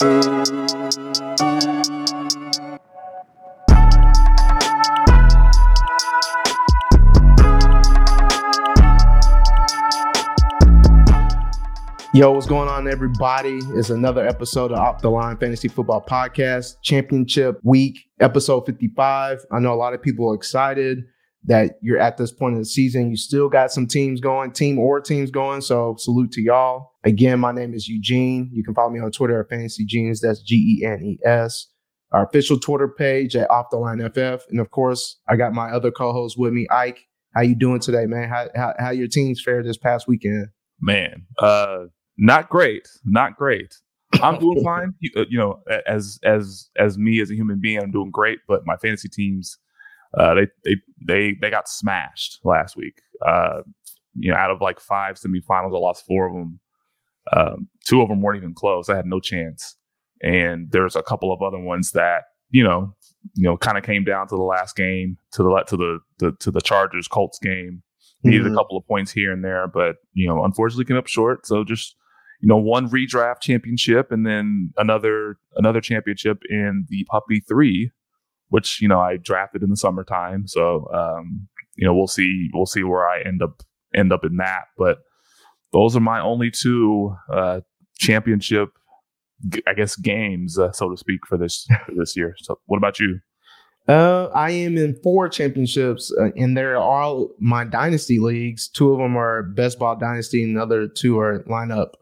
Yo, what's going on, everybody? It's another episode of Off the Line Fantasy Football Podcast, Championship Week, episode 55. I know a lot of people are excited that you're at this point in the season. You still got some teams going, team or teams going. So salute to y'all. Again, my name is Eugene. You can follow me on Twitter at Fantasy Genes. That's G E N E S. Our official Twitter page at Off the Line FF. And of course, I got my other co-host with me, Ike. How you doing today, man? How how, how your teams fared this past weekend? Man, uh, not great, not great. I'm doing fine. You, uh, you, know, as as as me as a human being, I'm doing great. But my fantasy teams, uh, they they they they got smashed last week. Uh, you know, out of like five semifinals, I lost four of them. Um, two of them weren't even close. I had no chance. And there's a couple of other ones that you know, you know, kind of came down to the last game, to the to the, the to the Chargers Colts game. Needed mm-hmm. a couple of points here and there, but you know, unfortunately came up short. So just you know, one redraft championship and then another another championship in the Puppy Three, which you know I drafted in the summertime. So um, you know, we'll see we'll see where I end up end up in that. But those are my only two uh, championship, I guess, games, uh, so to speak, for this for this year. So, what about you? Uh, I am in four championships, uh, and they're all my dynasty leagues. Two of them are best ball dynasty, and the other two are lineup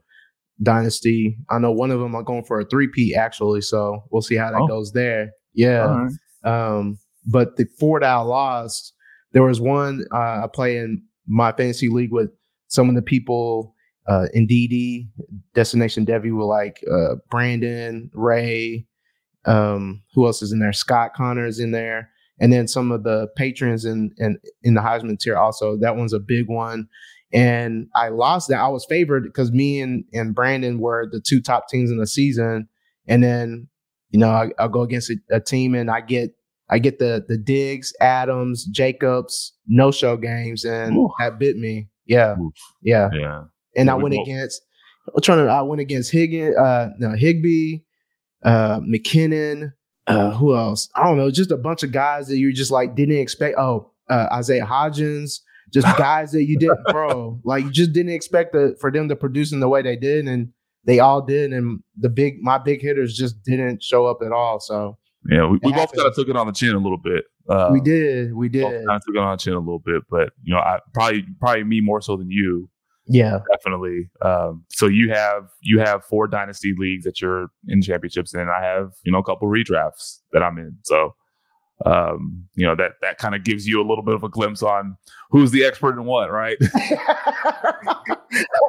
dynasty. I know one of them I'm going for a three P actually, so we'll see how that oh. goes there. Yeah. Right. Um, but the four that I lost, there was one uh, I play in my fantasy league with some of the people uh, in DD Destination Devy were like uh, Brandon Ray. Um, who else is in there? Scott Connor is in there, and then some of the patrons in in in the Heisman tier also. That one's a big one. And I lost that. I was favored because me and, and Brandon were the two top teams in the season. And then, you know, I, will go against a, a, team and I get I get the the Diggs, Adams, Jacobs, no show games, and Ooh. that bit me. Yeah, Ooh. yeah, yeah. And I went against. I'm trying to. I went against Higgin, uh, no, Higbee, uh, McKinnon. Uh, who else? I don't know. Just a bunch of guys that you just like didn't expect. Oh, uh, Isaiah Hodgins, just guys that you didn't, bro. Like you just didn't expect the, for them to produce in the way they did, and they all did. And the big, my big hitters just didn't show up at all. So yeah, we, we both kind of took it on the chin a little bit. Uh, we did, we did. Kind of took it on the chin a little bit, but you know, I probably probably me more so than you. Yeah, definitely. Um, so you have you have four dynasty leagues that you're in championships in. And I have you know a couple redrafts that I'm in. So um, you know that that kind of gives you a little bit of a glimpse on who's the expert in what, right?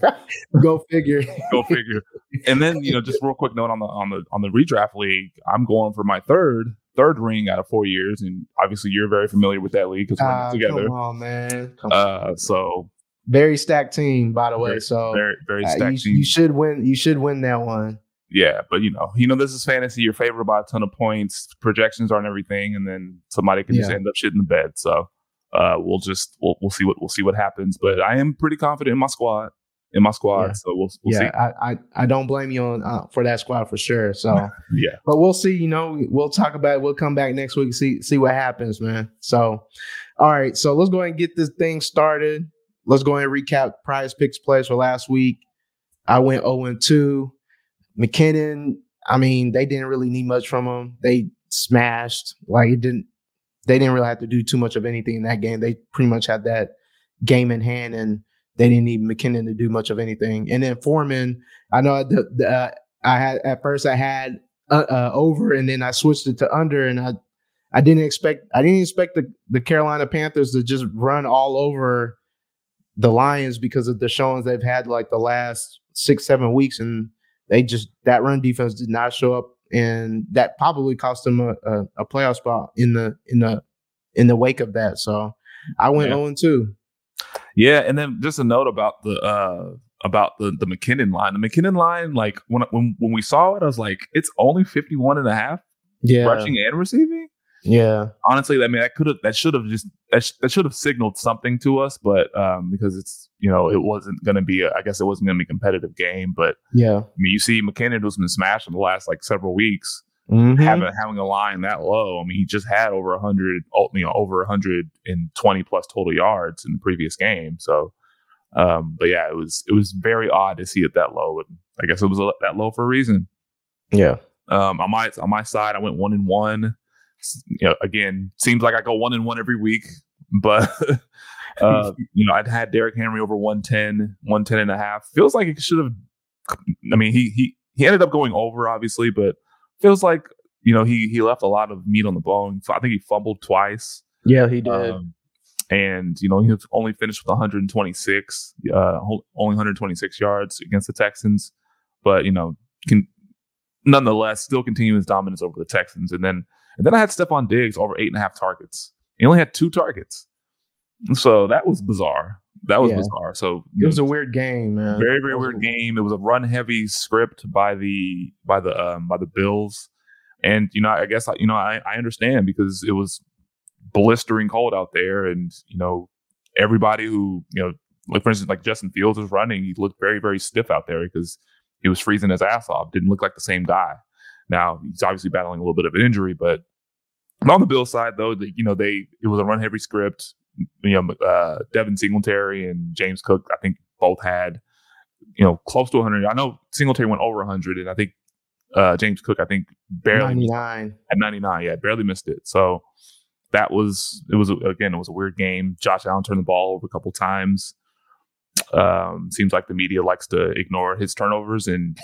Go figure. Go figure. And then you know, just real quick note on the on the on the redraft league, I'm going for my third third ring out of four years, and obviously you're very familiar with that league because we're uh, together. Come on, man. Come uh, on. So very stacked team, by the way. Very, so very very stacked uh, you, team. You should win. You should win that one yeah, but you know, you know, this is fantasy. You're favored by a ton of points. Projections aren't everything, and then somebody can yeah. just end up shit in the bed. So uh, we'll just we'll, we'll see what we'll see what happens. But I am pretty confident in my squad. In my squad, yeah. so we'll, we'll yeah, see. I, I, I don't blame you on uh, for that squad for sure. So yeah, but we'll see. You know, we'll talk about. It. We'll come back next week see see what happens, man. So, all right, so let's go ahead and get this thing started. Let's go ahead and recap Prize Picks plays for last week. I went 0 and 2. McKinnon, I mean, they didn't really need much from him. They smashed. Like it didn't they didn't really have to do too much of anything in that game. They pretty much had that game in hand and they didn't need McKinnon to do much of anything. And then Foreman, I know the, the uh, I had at first I had uh, uh, over and then I switched it to under and I I didn't expect I didn't expect the, the Carolina Panthers to just run all over the Lions because of the showings they've had like the last six, seven weeks and they just that run defense did not show up, and that probably cost them a, a, a playoff spot in the in the in the wake of that. So I went yeah. 0 2. Yeah, and then just a note about the uh about the the McKinnon line. The McKinnon line, like when when when we saw it, I was like, it's only 51 and a half yeah. rushing and receiving. Yeah. Honestly, I mean, that could have, that should have just, that, sh- that should have signaled something to us, but um, because it's, you know, it wasn't going to be, a, I guess it wasn't going to be a competitive game. But Yeah. I mean, you see McKinnon who's been smashed in the last like several weeks, Mhm. having having a line that low. I mean, he just had over 100, oh, you know, over 120 plus total yards in the previous game. So, um, but yeah, it was it was very odd to see it that low, and I guess it was a- that low for a reason. Yeah. Um, on my on my side, I went one and one. You know, again, seems like I go one and one every week, but uh, you know, I'd had Derrick Henry over 110, 110 and a half. Feels like it should have. I mean, he he he ended up going over, obviously, but feels like you know he he left a lot of meat on the bone. I think he fumbled twice. Yeah, he did. Um, and you know he only finished with 126, uh, only 126 yards against the Texans, but you know can nonetheless still continue his dominance over the Texans. And then and then I had Stefon Diggs over eight and a half targets. He only had two targets, so that was bizarre. That was Yeah. bizarre. So it was a weird game, man. very very weird game. It was a run heavy script by the by the um, by the Bills, and you know I guess you know I, I understand because it was blistering cold out there, and you know everybody who you know like for instance like Justin Fields was running, he looked very very stiff out there because he was freezing his ass off. Didn't look like the same guy. Now he's obviously battling a little bit of an injury, but on the Bill side though, the, you know they it was a run heavy script. You know, uh, Devin Singletary and James Cook, I think both had you know close to 100. I know Singletary went over 100, and I think uh, James Cook, I think barely 99. at 99. Yeah, barely missed it. So that was it was again it was a weird game. Josh Allen turned the ball over a couple times. Um, seems like the media likes to ignore his turnovers and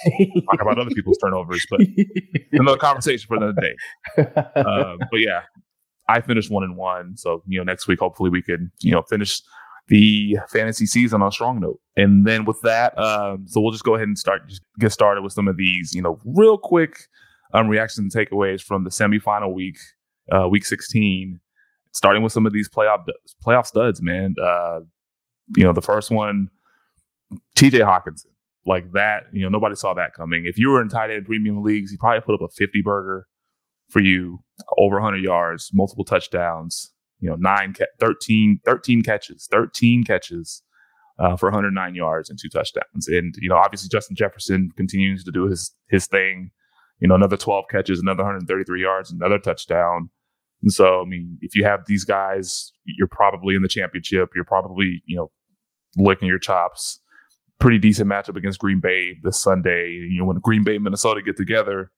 talk about other people's turnovers, but another conversation for another day. Uh, but yeah, I finished one and one. So you know, next week hopefully we could you know finish the fantasy season on a strong note. And then with that, um, so we'll just go ahead and start just get started with some of these you know real quick um, reactions and takeaways from the semifinal week, uh, week sixteen. Starting with some of these playoff playoff studs, man. Uh, you know, the first one, T.J. Hockenson, like that. You know, nobody saw that coming. If you were in tight end premium leagues, he probably put up a fifty burger for you, over 100 yards, multiple touchdowns. You know, nine, ca- 13, 13 catches, 13 catches uh, for 109 yards and two touchdowns. And you know, obviously Justin Jefferson continues to do his his thing. You know, another 12 catches, another 133 yards, another touchdown. And so, I mean, if you have these guys, you're probably in the championship. You're probably, you know, licking your chops. Pretty decent matchup against Green Bay this Sunday. You know, when Green Bay and Minnesota get together,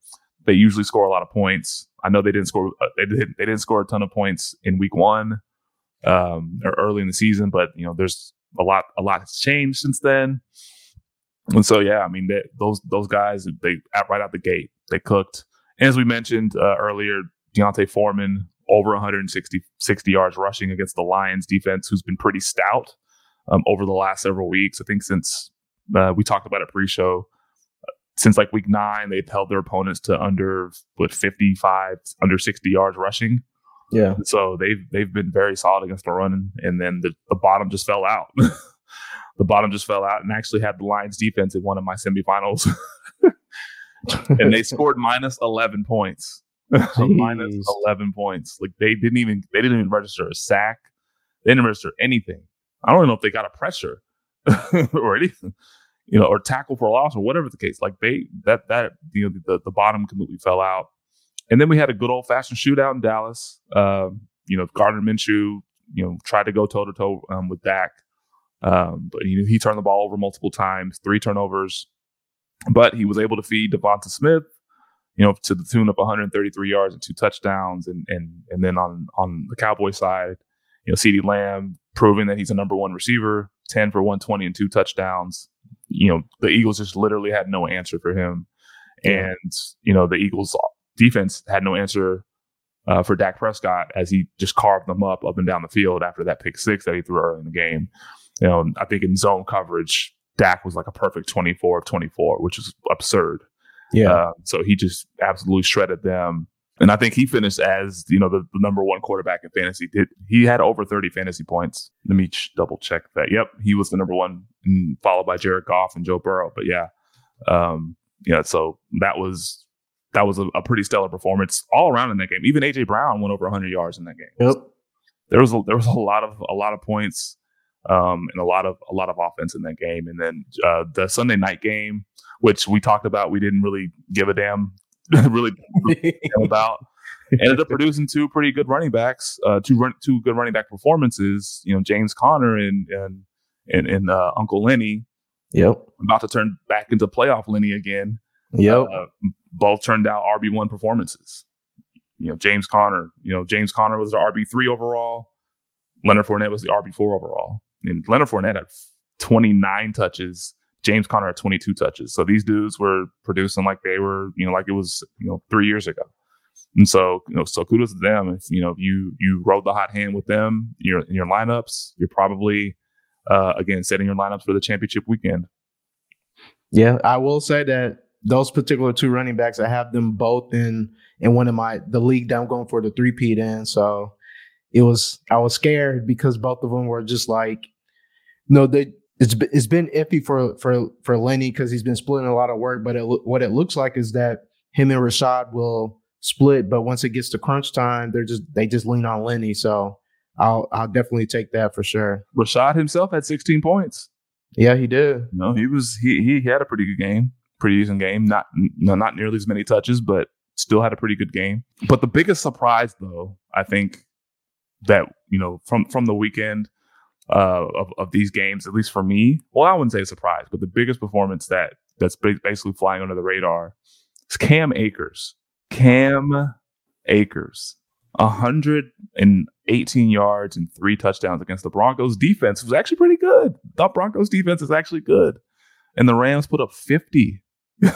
they usually score a lot of points. I know they didn't score. Uh, they didn't. They didn't score a ton of points in Week One um, or early in the season, but you know, there's a lot. A lot has changed since then. And so, yeah, I mean, they, those those guys, they right out the gate, they cooked. And as we mentioned uh, earlier, D'Onta Foreman over 160 60 yards rushing against the Lions defense, who's been pretty stout um, over the last several weeks. I think since uh, we talked about it pre-show, since like week nine, they've held their opponents to under what 55, under 60 yards rushing. yeah. So they've they've been very solid against the run, and then the, the bottom just fell out. the bottom just fell out, and actually had the Lions defense in one of my semifinals, and they scored minus eleven points. eleven points. Like they didn't even they didn't even register a sack. They didn't register anything. I don't even know if they got a pressure or anything, you know, or tackle for loss or whatever the case. Like they that that you know the the bottom completely fell out. And then we had a good old fashioned shootout in Dallas. Um, you know, Gardner Minshew, you know, tried to go toe to toe with Dak, um, but you know, he turned the ball over multiple times, three turnovers, but he was able to feed DeVonta Smith, you know, to the tune of 133 yards and two touchdowns, and and and then on on the Cowboy side, you know, CeeDee Lamb proving that he's a number one receiver, 10 for 120 and two touchdowns. You know, the Eagles just literally had no answer for him, Yeah. and you know, the Eagles defense had no answer uh, for Dak Prescott as he just carved them up up and down the field after that pick six that he threw early in the game. You know, I think in zone coverage, Dak was like a perfect 24 of 24, which is absurd. Yeah. Uh, so he just absolutely shredded them. And I think he finished as you know the, the number one quarterback in fantasy. Did he had over 30 fantasy points? Let me ch- double check that. Yep, he was the number one, mm, followed by Jared Goff and Joe Burrow. But yeah, um, yeah. So that was that was a, a, pretty stellar performance all around in that game. Even AJ Brown went over 100 yards in that game. Yep. There was a, there was a lot of a lot of points um, and a lot of a lot of offense in that game. And then uh, the Sunday night game, which we talked about, we didn't really give a damn really about. Ended up producing two pretty good running backs, uh, two run, two good running back performances. You know, James Conner and and and, and uh, Uncle Lenny. Yep. About to turn back into playoff Lenny again. Yep. Uh, both turned out RB one performances. You know, James Conner. You know, James Conner was the RB three overall. Leonard Fournette was the RB four overall. And Leonard Fournette had 29 touches. James Conner had 22 touches. So these dudes were producing like they were, you know, like it was, you know, three years ago. And so, you know, so kudos to them. If you know you you rode the hot hand with them, your in your lineups, you're probably uh, again setting your lineups for the championship weekend. Yeah, I will say that those particular two running backs, I have them both in in one of my the league that I'm going for the three peat in. So it was I was scared because both of them were just like, no, they it's it's been iffy for for for Lenny because he's been splitting a lot of work. But it, what it looks like is that him and Rashad will split, but once it gets to crunch time, they're just they just lean on Lenny. So I'll I'll definitely take that for sure. Rashad himself had 16 points. Yeah, he did. No, he was he he had a pretty good game, pretty decent game. Not no, not nearly as many touches, but still had a pretty good game. But the biggest surprise, though, I think that you know from from the weekend uh, of of these games, at least for me. Well, I wouldn't say a surprise, but the biggest performance that that's basically flying under the radar is Cam Akers. Cam Akers, 118 yards and three touchdowns against the Broncos defense was actually pretty good. The Broncos defense is actually good, and the Rams put up 50.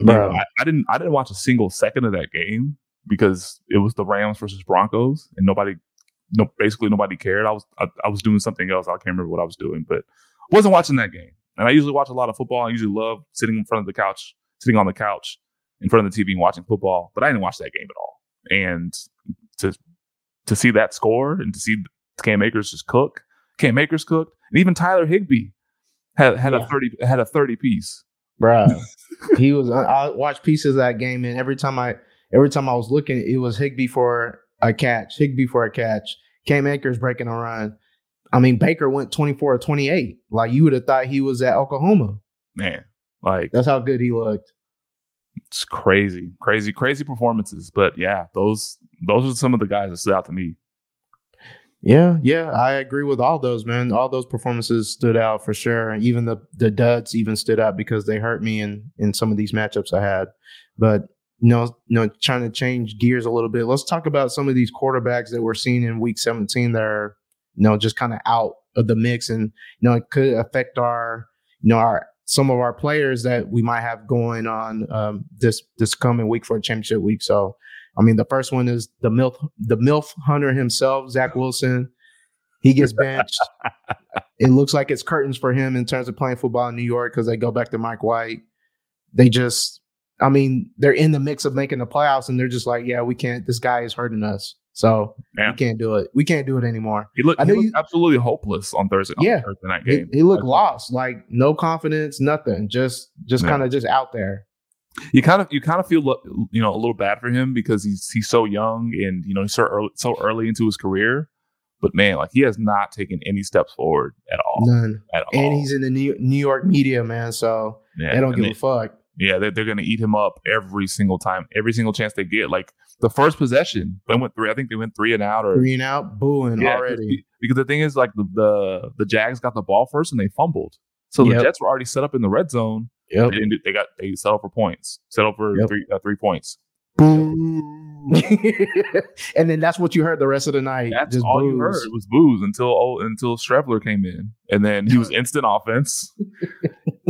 Bro, I, I didn't I didn't watch a single second of that game because it was the Rams versus Broncos, and nobody no, basically nobody cared. I was I, I, was doing something else. I can't remember what I was doing, but wasn't watching that game. And I usually watch a lot of football. I usually love sitting in front of the couch, sitting on the couch in front of the TV and watching football. But I didn't watch that game at all. And to to see that score and to see Cam Akers just cook, Cam Akers cooked, and even Tyler Higbee had had yeah. a thirty had a thirty piece. Bruh, he was. I watched pieces of that game, and every time I every time I was looking, it was Higby for a catch, Higbee for a catch, Cam Akers breaking a run. I mean, Baker went 24 or 28. Like you would have thought he was at Oklahoma. Man, like that's how good he looked. It's crazy, crazy, crazy performances. But yeah, those those are some of the guys that stood out to me. Yeah, yeah, I agree with all those, man. All those performances stood out for sure. And even the the duds even stood out because they hurt me in in some of these matchups I had. But you know, you know, trying to change gears a little bit. Let's talk about some of these quarterbacks that we're seeing in week 17 that are, you know, just kind of out of the mix and, you know, it could affect our, you know, our, some of our players that we might have going on um, this this coming week for a championship week. So, I mean, the first one is the milf the milf hunter himself, Zach Wilson. He gets benched. it looks like it's curtains for him in terms of playing football in New York because they go back to Mike White. They just I mean, they're in the mix of making the playoffs, and they're just like, yeah, we can't. This guy is hurting us, so yeah. we can't do it. We can't do it anymore. He looked, I know he looked you, absolutely hopeless on Thursday. Yeah, on Thursday night game. He, he looked lost, like no confidence, nothing. Just, just yeah. kind of just out there. You kind of, you kind of feel, you know, a little bad for him because he's he's so young and you know he's so early, so early into his career. But man, like he has not taken any steps forward at all. None at all. And he's in the New York media, man. So yeah, they don't give they, a fuck. Yeah, they're, they're going to eat him up every single time, every single chance they get. Like the first possession, they went three. I think they went three and out or three and out, booing yeah, already. Because the thing is, like the, the, the Jags got the ball first and they fumbled, so yep. the Jets were already set up in the red zone. Yeah, they, they, got they settled for points, settled for yep. three uh, three points. and then that's what you heard the rest of the night. That's Just all booze. you heard it was booze until oh, until Streveler came in, and then he was instant offense.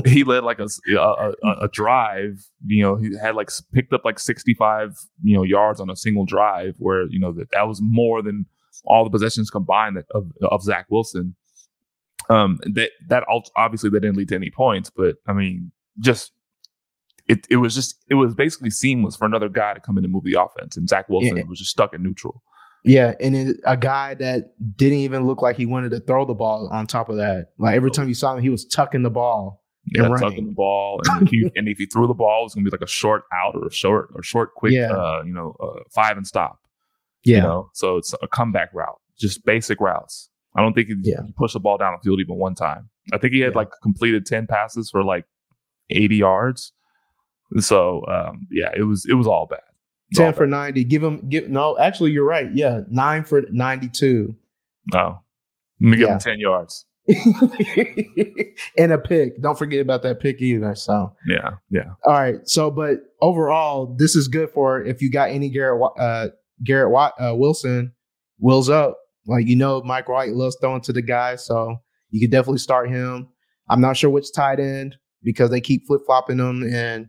he led like a, a, a drive. You know, he had like picked up like sixty five you know yards on a single drive, where you know that that was more than all the possessions combined of of Zach Wilson. Um, that that obviously that didn't lead to any points, but I mean, just it, it was just it was basically seamless for another guy to come in and move the offense, and Zach Wilson yeah. was just stuck in neutral. Yeah, and it, a guy that didn't even look like he wanted to throw the ball. On top of that, like every time you saw him, he was tucking the ball. Yeah, And running. the ball, and if, you, and if he threw the ball, it was gonna be like a short out or a short or short quick, Yeah. uh, you know, uh, five and stop. Yeah. You know, so it's a comeback route, just basic routes. I don't think he, Yeah. he pushed the ball down the field even one time. I think he had Yeah. like completed ten passes for like eighty yards. So um, yeah, it was it was all bad. Was 10 all for 90. Give him, give, no, actually, you're right. Yeah. Nine for 92. bad. No, let me give Yeah. him ten yards. and a pick. Don't forget about that pick either. So, Yeah, yeah. all right. So, but overall, this is good for if you got any Garrett uh, Garrett uh, Wilson, Will's up. Like you know, Mike White loves throwing to the guy, so you could definitely start him. I'm not sure which tight end because they keep flip flopping them, and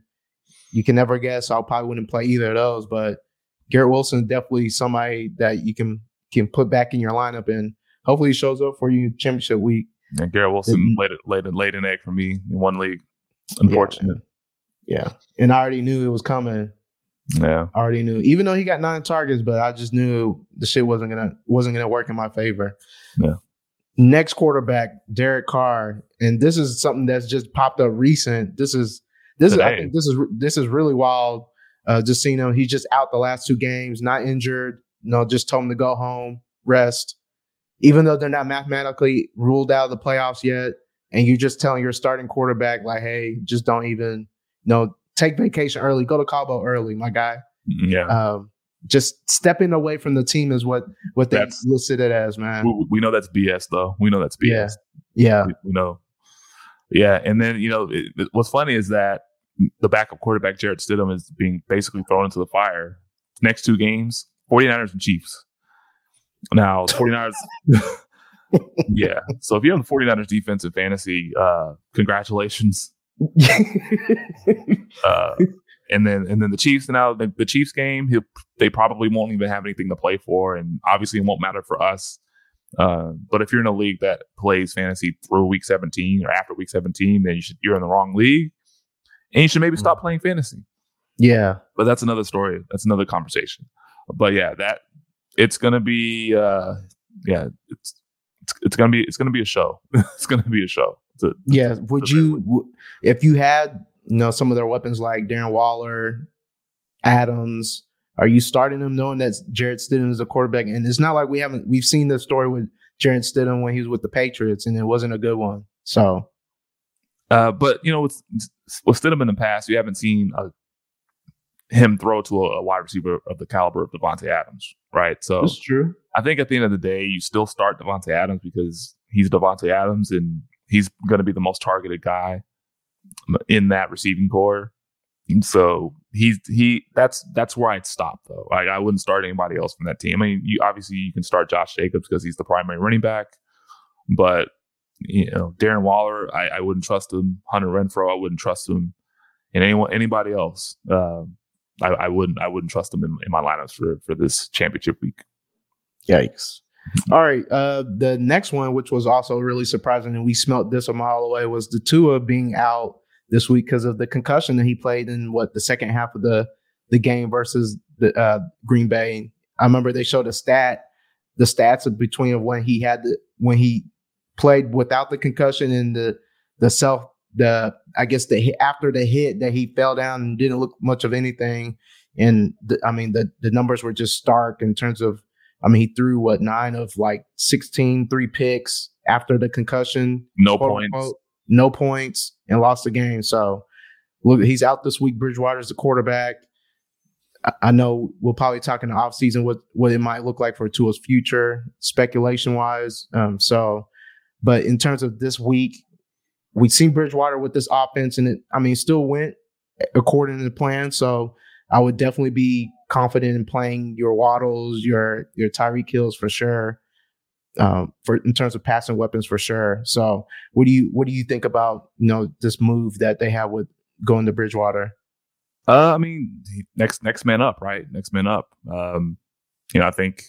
you can never guess. So I probably wouldn't play either of those. But Garrett Wilson is definitely somebody that you can can put back in your lineup, and hopefully he shows up for you championship week. And Garrett Wilson laid laid laid an egg for me in one league. Unfortunate. Yeah, and I already knew it was coming. Yeah. I already knew, even though he got nine targets, but I just knew the shit wasn't gonna wasn't gonna work in my favor. Yeah. Next quarterback, Derek Carr, and this is something that's just popped up recent. This is this is I think this is this is really wild. Uh, just seeing him, he's just out the last two games, not injured. No, just told him to go home, rest. Even though they're not mathematically ruled out of the playoffs yet, and you're just telling your starting quarterback like, "Hey, just don't even, you know, take vacation early, go to Cabo early, my guy." Yeah. Um, just stepping away from the team is what what they That's- listed it as, man. we, we know that's BS though. We know that's BS. Yeah. Yeah, We, we know. Yeah, and then you know it- what's funny is that the backup quarterback Jarrett Stidham is being basically thrown into the fire. Next two games, 49ers and Chiefs. Now, 49ers Yeah. So if you have the 49ers defensive fantasy, uh congratulations. Uh and then and then the Chiefs now the, the Chiefs game, he'll, they probably won't even have anything to play for and obviously it won't matter for us. Uh, but if you're in a league that plays fantasy through week 17 or after week 17, then you should you're in the wrong league, and you should maybe stop playing fantasy. yeah, But that's another story. That's another conversation. But yeah, that it's gonna be uh, yeah, it's it's, it's gonna be it's gonna be a show. it's gonna be a show. It's a- yeah. Would you, w- if you had, you know, some of their weapons like Darren Waller, Adams, are you starting them knowing that Jarrett Stidham is a quarterback? And it's not like we haven't we've seen the story with Jarrett Stidham when he was with the Patriots, and it wasn't a good one. So Uh, but you know, with with Stidham in the past, you haven't seen uh, him throw to a, a wide receiver of the caliber of Davante Adams, right? So that's true. I think at the end of the day, you still start Davante Adams because he's Davante Adams and he's going to be the most targeted guy in that receiving core. And so he's he that's that's where I'd stop though. Like I wouldn't start anybody else from that team. I mean, you obviously you can start Josh Jacobs because he's the primary running back, but you know Darren Waller, I, I wouldn't trust him. Hunter Renfrow, I wouldn't trust him, and anyone anybody else. Um, I, I wouldn't I wouldn't trust them in, in my lineups for for this championship week. Yikes. All right. Uh, the next one, which was also really surprising, and we smelt this a mile away, was the Tua being out this week because of the concussion that he played in what the second half of the the game versus the uh, Green Bay. I remember they showed a stat, the stats between of when he had the when he played without the concussion and the the self the I guess the after the hit that he fell down and didn't look much of anything. And the, I mean the the numbers were just stark in terms of I mean, he threw what nine of like 16, three picks after the concussion. No quote points. no points, and lost the game. So look, he's out this week. Bridgewater's the quarterback. I, I know we'll probably talk in the offseason what what it might look like for Tua's future, speculation wise. Um, so, but in terms of this week, we've seen Bridgewater with this offense, and it, I mean, still went according to the plan. So I would definitely be confident in playing your Waddles, your your Tyreek Hills for sure. Um, for in terms of passing weapons for sure. So what do you what do you think about you know this move that they have with going to Bridgewater? Uh, I mean, next next man up, right? Next man up. Um, you know, I think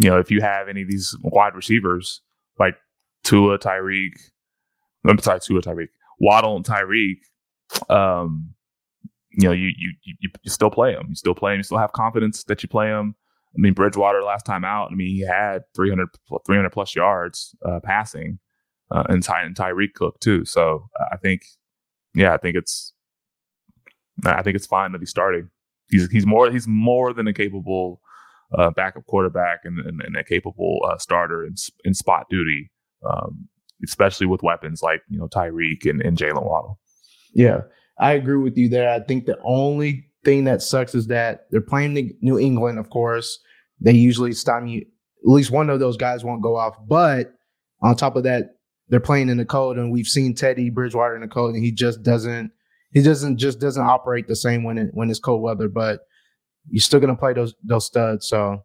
you know if you have any of these wide receivers like Tua, Tyreek, I'm sorry, Tua, Tyreek, Waddle, and Tyreek, um, you know, you you you, you still play them. You still play them. You still have confidence that you play them. I mean, Bridgewater last time out, I mean, he had 300, 300 plus yards uh, passing. uh, and Ty and Tyreek Cook too. So I think, yeah, I think it's, I think it's fine that he's starting. He's he's more he's more than a capable uh, backup quarterback and, and, and a capable uh, starter in in spot duty, um, especially with weapons like you know Tyreek and, and Jaylen Waddle. Yeah, I agree with you there. I think the only thing that sucks is that they're playing New England, of course. They usually stop you. at least one of those guys won't go off. But on top of that, they're playing in the cold, and we've seen Teddy Bridgewater in the cold, and he just doesn't he doesn't just doesn't operate the same when it, when it's cold weather. But you're still gonna play those those studs. So,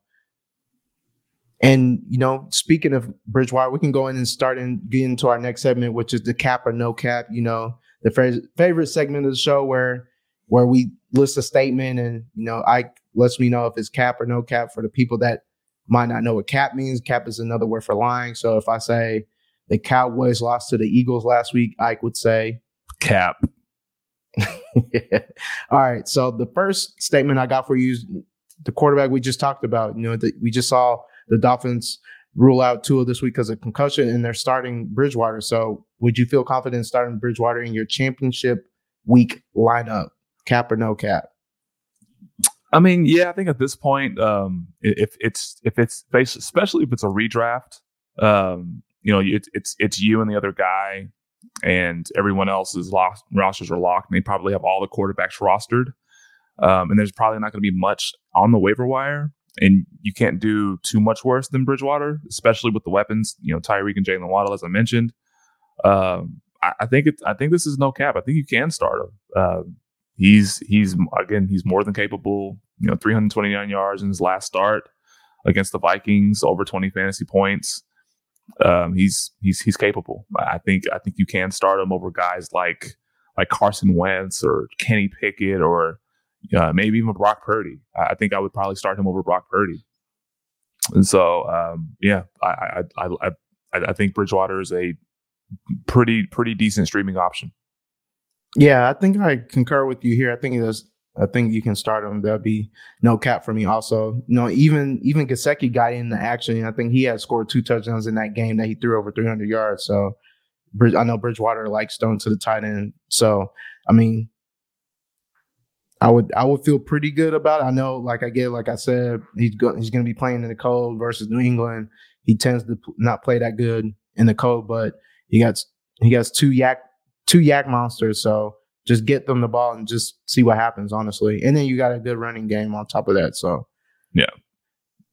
and you know, speaking of Bridgewater, we can go in and start and get into our next segment, which is the cap or no cap. You know, the favorite favorite segment of the show where where we list a statement and you know, I lets me know if it's cap or no cap for the people that might not know what cap means. Cap is another word for lying. So if I say the Cowboys lost to the Eagles last week, Ike would say cap. yeah. All right. So the first statement I got for you is the quarterback we just talked about. You know, the, we just saw the Dolphins rule out Tua this week because of concussion, and they're starting Bridgewater. So would you feel confident starting Bridgewater in your championship week lineup, cap or no cap? I mean, yeah, I think at this point, um, if it's if it's especially if it's a redraft, um, you know, it's it's it's you and the other guy, and everyone else's lost, rosters are locked, and they probably have all the quarterbacks rostered, um, and there's probably not going to be much on the waiver wire, and you can't do too much worse than Bridgewater, especially with the weapons, you know, Tyreek and Jaylen Waddle, as I mentioned. Um, I, I, think it. I think this is no cap. I think you can start him. Uh, he's he's again he's more than capable. You know, 329 yards in his last start against the Vikings, over 20 fantasy points. Um, he's he's he's capable. I think I think you can start him over guys like like Carson Wentz or Kenny Pickett or uh, maybe even Brock Purdy. I think I would probably start him over Brock Purdy. And so, um, yeah, I I, I I think Bridgewater is a pretty pretty decent streaming option. Yeah, I think I concur with you here. I think is. I think you can start him. That'd be no cap for me. Also, you know, even even Gesicki got in the action. I think he had scored two touchdowns in that game that he threw over 300 yards. So, I know Bridgewater likes throwing to the tight end. So, I mean, I would I would feel pretty good about it. I know, like I get, like I said, he's go, he's going to be playing in the cold versus New England. He tends to not play that good in the cold, but he got he has two YAC two YAC monsters. So just get them the ball and just see what happens, honestly. And then you got a good running game on top of that. So, yeah.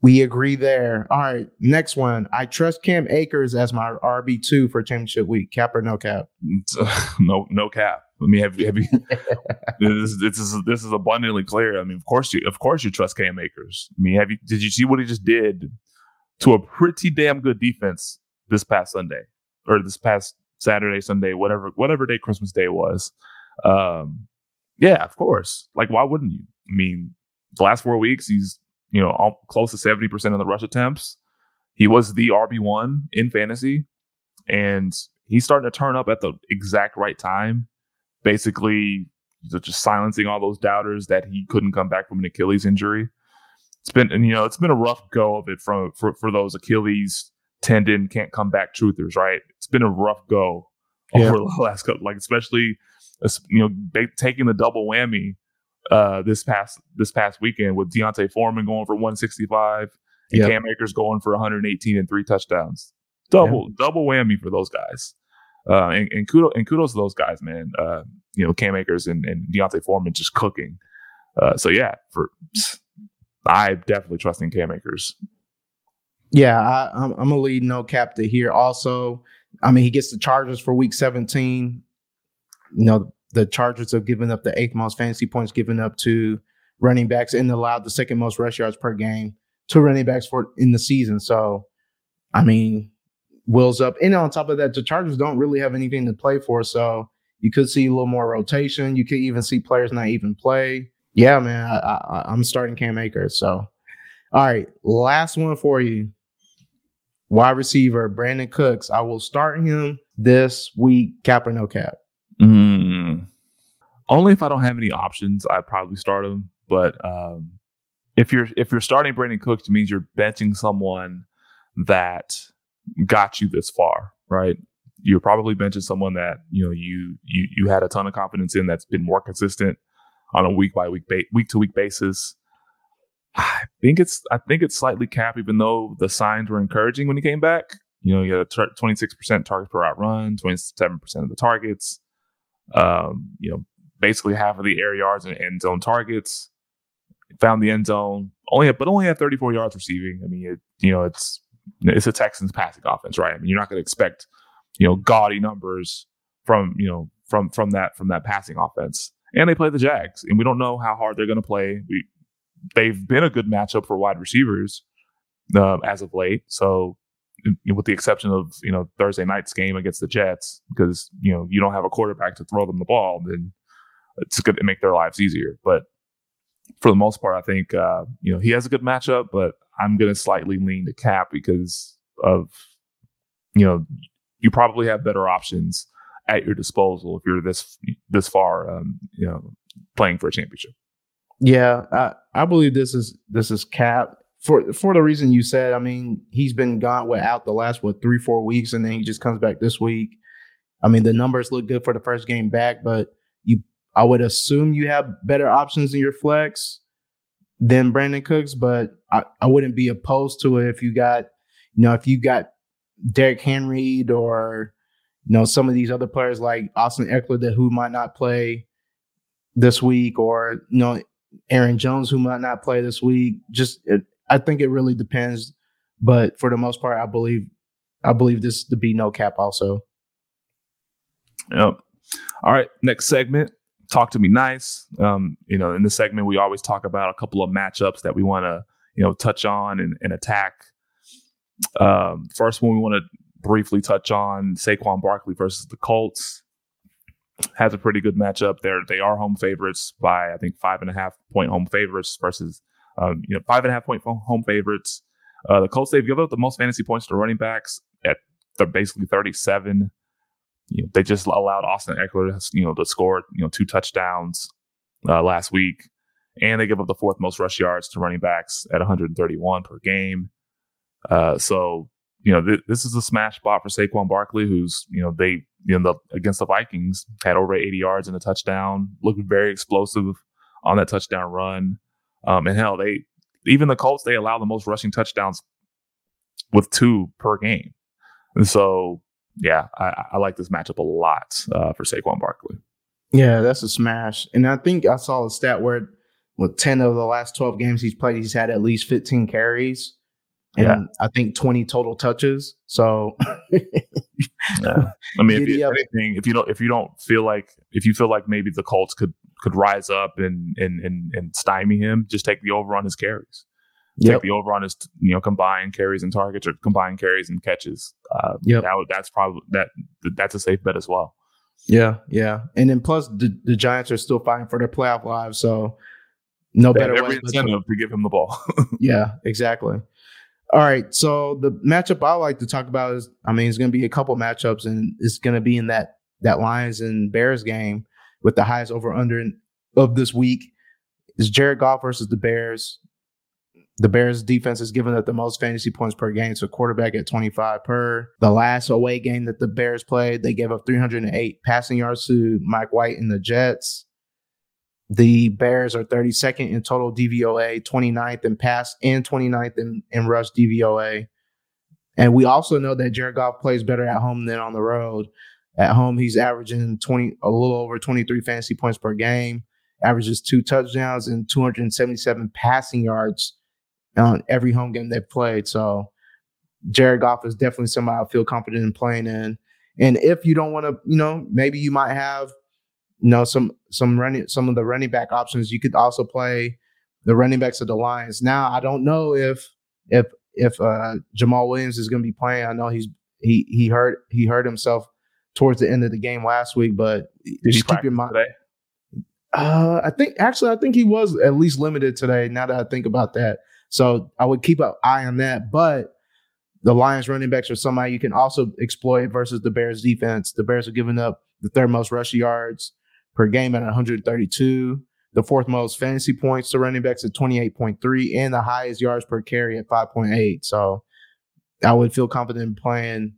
We agree there. All right. Next one. I trust Cam Akers as my RB2 for championship week. Cap or no cap? no, no cap. I mean, have, have you, this, this, is this is abundantly clear. I mean, of course you of course you trust Cam Akers. I mean, have you did you see what he just did to a pretty damn good defense this past Sunday or this past Saturday, Sunday, whatever whatever day Christmas Day was? Um, yeah, of course. Like, why wouldn't you? I mean, the last four weeks, he's you know all, close to seventy percent of the rush attempts. He was the RB one in fantasy, and he's starting to turn up at the exact right time. Basically, just silencing all those doubters that he couldn't come back from an Achilles injury. It's been, and you know, it's been a rough go of it from for for those Achilles tendon can't come back truthers, right? It's been a rough go yeah. over the last couple, like especially you know, they, taking the double whammy uh, this past this past weekend with D'Onta Foreman going for 165 and yep. Cam Akers going for 118 and three touchdowns. Double yeah. double whammy for those guys. Uh, and, and, kudos and kudos to those guys, man. Uh, you know, Cam Akers and, and D'Onta Foreman just cooking. Uh, so yeah, for I definitely trusting Cam Akers. Yeah, I, am I'm, I'm a lead no cap to here. Also, I mean, he gets the Chargers for Week 17 you know, the Chargers have given up the eighth most fantasy points given up to running backs and allowed the second most rush yards per game to running backs for in the season. So, I mean, Will's up. And on top of that, the Chargers don't really have anything to play for. So you could see a little more rotation. You could even see players not even play. Yeah, man, I, am starting Cam Akers. So, all right, last one for you. Wide receiver Brandin Cooks. I will start him this week, cap or no cap. Mm, only if I don't have any options, I'd probably start him. But um, if you're if you're starting Brandin Cooks, it means you're benching someone that got you this far, right? you're probably benching someone that you know you you you had a ton of confidence in that's been more consistent on a week by week week to week basis. I think it's I think it's slightly cap, even though the signs were encouraging when he came back. You know, you had a twenty six percent targets per out run, twenty seven percent of the targets. Um, you know, basically half of the air yards and end zone targets. Found the end zone, only but only had thirty four yards receiving. I mean, it, you know, it's it's a Texans passing offense, right? I mean, you're not going to expect you know gaudy numbers from you know from from that from that passing offense. And they play the Jags, and we don't know how hard they're going to play. We they've been a good matchup for wide receivers uh, as of late. So, with the exception of you know Thursday night's game against the Jets, because you know you don't have a quarterback to throw them the ball, then it's going to make their lives easier. But for the most part, I think uh, you know he has a good matchup, but I'm going to slightly lean to Cap because of you know you probably have better options at your disposal if you're this this far, um, you know, playing for a championship. Yeah, I, I believe this is this is Cap for for the reason you said. I mean, he's been gone without the last what three four weeks, and then he just comes back this week. I mean, the numbers look good for the first game back, but you I would assume you have better options in your flex than Brandin Cooks, but I, I wouldn't be opposed to it if you got, you know, if you got Derrick Henry or you know some of these other players like Austin Ekeler that who might not play this week, or you know Aaron Jones who might not play this week. Just it, I think it really depends, but for the most part, I believe I believe this to be no cap also. Yep. All right, next segment. Talk to me nice. Um, you know, in this segment, we always talk about a couple of matchups that we want to, you know, touch on and, and attack. Um, first one we want to briefly touch on Saquon Barkley versus the Colts has a pretty good matchup there. They are home favorites by I think five and a half point home favorites versus um, you know five and a half point home favorites. Uh, the Colts they've given up the most fantasy points to running backs at they're basically 37. You know, they just allowed Austin Ekeler you know to score you know two touchdowns uh, last week, and they give up the fourth most rush yards to running backs at 131 per game. Uh, so you know, th- this is a smash spot for Saquon Barkley, who's, you know, they, you know, the, against the Vikings had over 80 yards in a touchdown, looked very explosive on that touchdown run. Um, and hell, they, even the Colts, they allow the most rushing touchdowns with two per game. And so, yeah, I, I like this matchup a lot uh, for Saquon Barkley. Yeah, that's a smash. And I think I saw a stat where with 10 of the last 12 games he's played, he's had at least 15 carries and yeah. I think 20 total touches. So yeah. I mean if you, anything, if you don't if you don't feel like if you feel like maybe the Colts could could rise up and and and, and stymie him, just take the over on his carries. Yep. Take the over on his you know combined carries and targets or combined carries and catches. Uh, yeah, that, that's probably that that's a safe bet as well. Yeah, yeah, and then plus the, the Giants are still fighting for their playoff lives, so no they better every incentive to give him the ball. yeah, exactly. All right. So the matchup I like to talk about is, I mean, it's going to be a couple matchups, and it's going to be in that that Lions and Bears game with the highest over under of this week. Is Jared Goff versus the Bears. The Bears defense has given up the most fantasy points per game to a quarterback at 25 per. The last away game that the Bears played, they gave up 308 passing yards to Mike White and the Jets. The Bears are 32nd in total DVOA, 29th in pass, and 29th in, in rush DVOA. And we also know that Jared Goff plays better at home than on the road. At home, he's averaging 20, a little over 23 fantasy points per game, averages two touchdowns and 277 passing yards on every home game they've played. So Jared Goff is definitely somebody I feel confident in playing in. And if you don't want to, you know, maybe you might have you know some some running some of the running back options. You could also play the running backs of the Lions. Now I don't know if if if uh, Jamaal Williams is going to be playing. I know he's he he hurt he hurt himself towards the end of the game last week, but Did just keep your mind. Today? Uh, I think actually I think he was at least limited today. Now that I think about that, so I would keep an eye on that. But the Lions running backs are somebody you can also exploit versus the Bears defense. The Bears are giving up the third most rush yards per game at 132, the fourth most fantasy points to running backs at 28.3, and the highest yards per carry at 5.8. So I would feel confident playing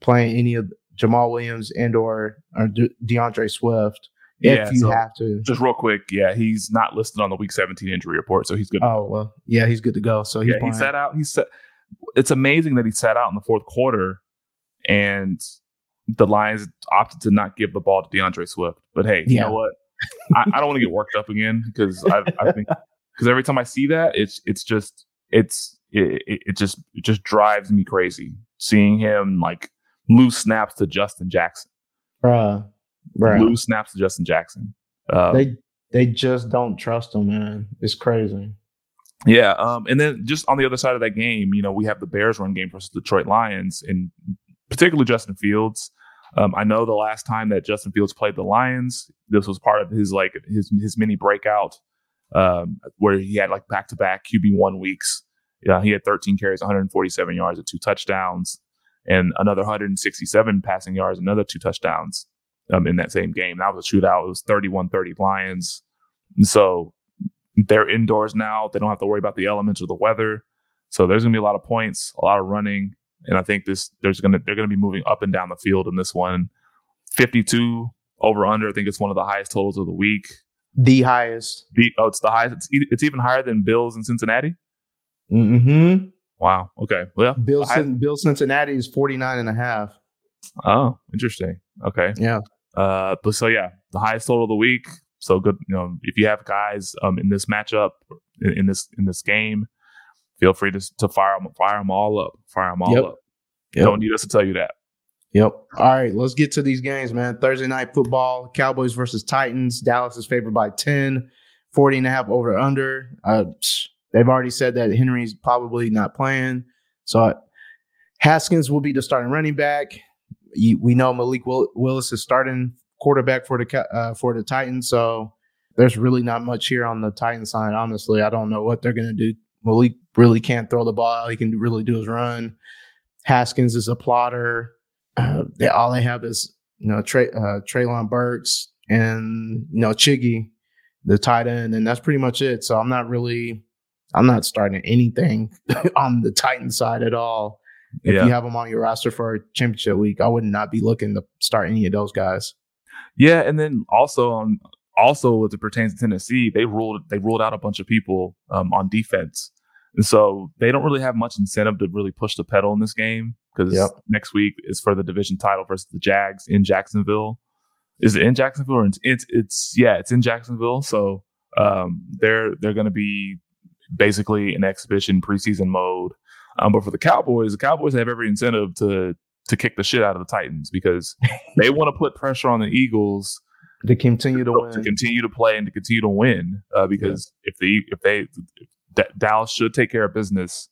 playing any of Jamaal Williams and or, or De- D'Andre Swift if Yeah, you so- have to. Just real quick, yeah, he's not listed on the Week 17 injury report, so he's good. Oh well, yeah, he's good to go. So he's yeah, he sat out. He sat. It's amazing that he sat out in the fourth quarter, and the Lions opted to not give the ball to D'Andre Swift. But hey, you Yeah. know what? I, I don't want to get worked up again because I, I think because every time I see that, it's it's just it's it, it, it just it just drives me crazy seeing him like lose snaps to Justin Jackson, bruh, lose snaps to Justin Jackson. Um, They they just don't trust him, man. It's crazy. Yeah, um, and then just on the other side of that game, you know, we have the Bears run game versus Detroit Lions, and particularly Justin Fields. Um, I know the last time that Justin Fields played the Lions, this was part of his like his his mini breakout, um, where he had like back to back QB one weeks. Yeah, he had 13 carries, 147 yards, and two touchdowns, and another 167 passing yards, another two touchdowns um, in that same game. That was a shootout. It was 31-30 Lions. And so they're indoors now. They don't have to worry about the elements or the weather. So there's gonna be a lot of points, a lot of running, and I think this there's gonna they're gonna be moving up and down the field in this one. 52 over under. I think it's one of the highest totals of the week. The highest. The, oh, it's the highest. It's, it's even higher than Bills in Cincinnati. Mm-hmm. Wow. Okay. Well, Bill, Bill Cincinnati is 49 and a half. oh, interesting. Okay. Yeah. Uh, but so yeah, the highest total of the week. So good. You know, if you have guys um in this matchup in, in this in this game, feel free to to fire them fire them all up. Fire them all Yep. up. Yep. Don't need us to tell you that. Yep. All right, let's get to these games, man. Thursday night football, Cowboys versus Titans. Dallas is favored by 10, 40 and a half over under. Uh, they've already said that Henry's probably not playing. So uh, Haskins will be the starting running back. We know Malik Will- Willis is starting quarterback for the uh, for the Titans. So there's really not much here on the Titans side. Honestly, I don't know what they're going to do. Malik really can't throw the ball. All he can really do is run. Haskins is a plotter. Uh, they all they have is you know Trey, uh, Treylon Burks and you know Chiggy, the tight end, and that's pretty much it. So I'm not really, I'm not starting anything on the Titan side at all. If Yeah. you have them on your roster for a championship week, I would not be looking to start any of those guys. Yeah, and then also on also as it pertains to Tennessee, they ruled they ruled out a bunch of people um, on defense, and so they don't really have much incentive to really push the pedal in this game because Yep. next week is for the division title versus the Jags in Jacksonville. Is it in Jacksonville or it's it's, it's yeah it's in Jacksonville. So um, they're they're going to be basically in exhibition preseason mode. Um, but for the Cowboys, the Cowboys have every incentive to to kick the shit out of the Titans because they want to put pressure on the Eagles To continue to to win, continue to play and to continue to win. Uh, because if the if they D- Dallas should take care of business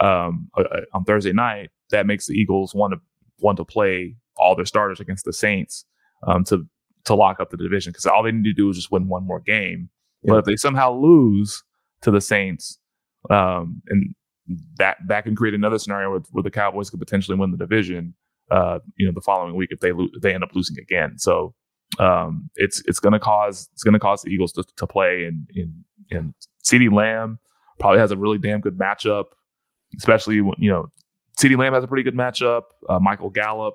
um, uh, uh, on Thursday night, that makes the Eagles want to want to play all their starters against the Saints um, to to lock up the division because all they need to do is just win one more game. But if they somehow lose to the Saints, um, and that that can create another scenario where, where the Cowboys could potentially win the division. Uh, you know, the following week if they lo- they end up losing again. So um, it's it's going to cause it's going to cause the Eagles to, to play and in and CeeDee Lamb probably has a really damn good matchup, especially when you know CeeDee Lamb has a pretty good matchup. Uh, Michael Gallup,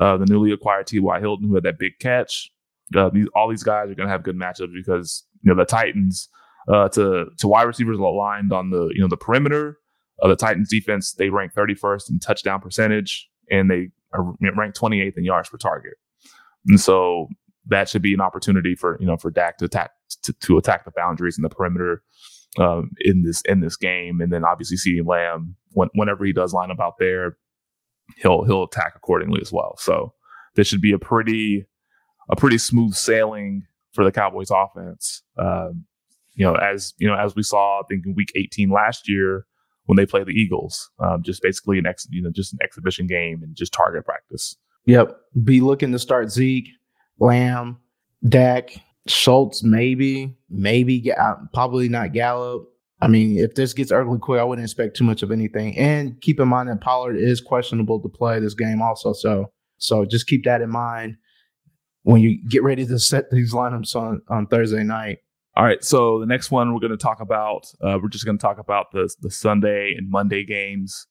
uh, the newly acquired T.Y. Hilton, who had that big catch. Uh, these all these guys are going to have good matchups because you know the Titans uh, to to wide receivers aligned on the you know the perimeter of the Titans defense. They rank 31st in touchdown percentage and they are ranked 28th in yards per target. And so that should be an opportunity for you know for Dak to attack to, to attack the boundaries and the perimeter um, in this in this game, and then obviously CeeDee Lamb when, whenever he does line up out there, he'll he'll attack accordingly as well. So this should be a pretty a pretty smooth sailing for the Cowboys offense. Um, you know, as you know, as we saw, I think in Week 18 last year when they play the Eagles, um, just basically an ex, you know, just an exhibition game and just target practice. Yep. Be looking to start Zeke, Lamb, Dak, Schultz, maybe, maybe, uh, probably not Gallup. I mean, if this gets ugly quick, I wouldn't expect too much of anything. And keep in mind that Pollard is questionable to play this game also. So, so just keep that in mind when you get ready to set these lineups on on Thursday night. All right, so the next one we're going to talk about, uh, we're just going to talk about the the Sunday and Monday games.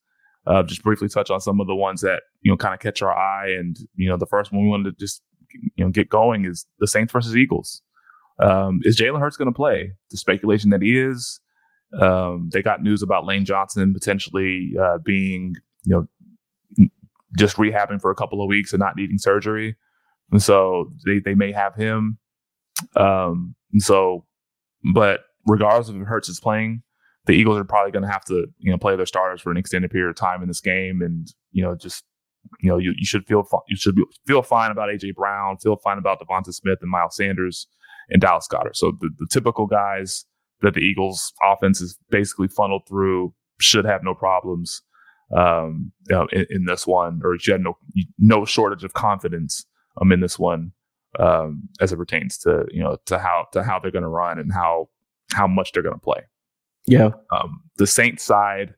uh, just briefly touch on some of the ones that you know kind of catch our eye. And you know, the first one we wanted to just you know get going is the Saints versus Eagles. Um, is Jalen Hurts going to play? The speculation that he is. Um, they got news about Lane Johnson potentially uh, being you know just rehabbing for a couple of weeks and not needing surgery, and so they they may have him. Um, and so, but regardless of if Hurts is playing, the Eagles are probably going to have to, you know, play their starters for an extended period of time in this game, and you know, just you know, you, you should feel you should feel fine about AJ Brown, feel fine about DeVonta Smith and Miles Sanders and Dallas Goedert. So the, the typical guys that the Eagles offense is basically funneled through should have no problems um, you know, in, in, this one, or you had no no shortage of confidence um, in this one um, as it pertains to you know to how to how they're going to run and how how much they're going to play. Yeah. Um, the Saints side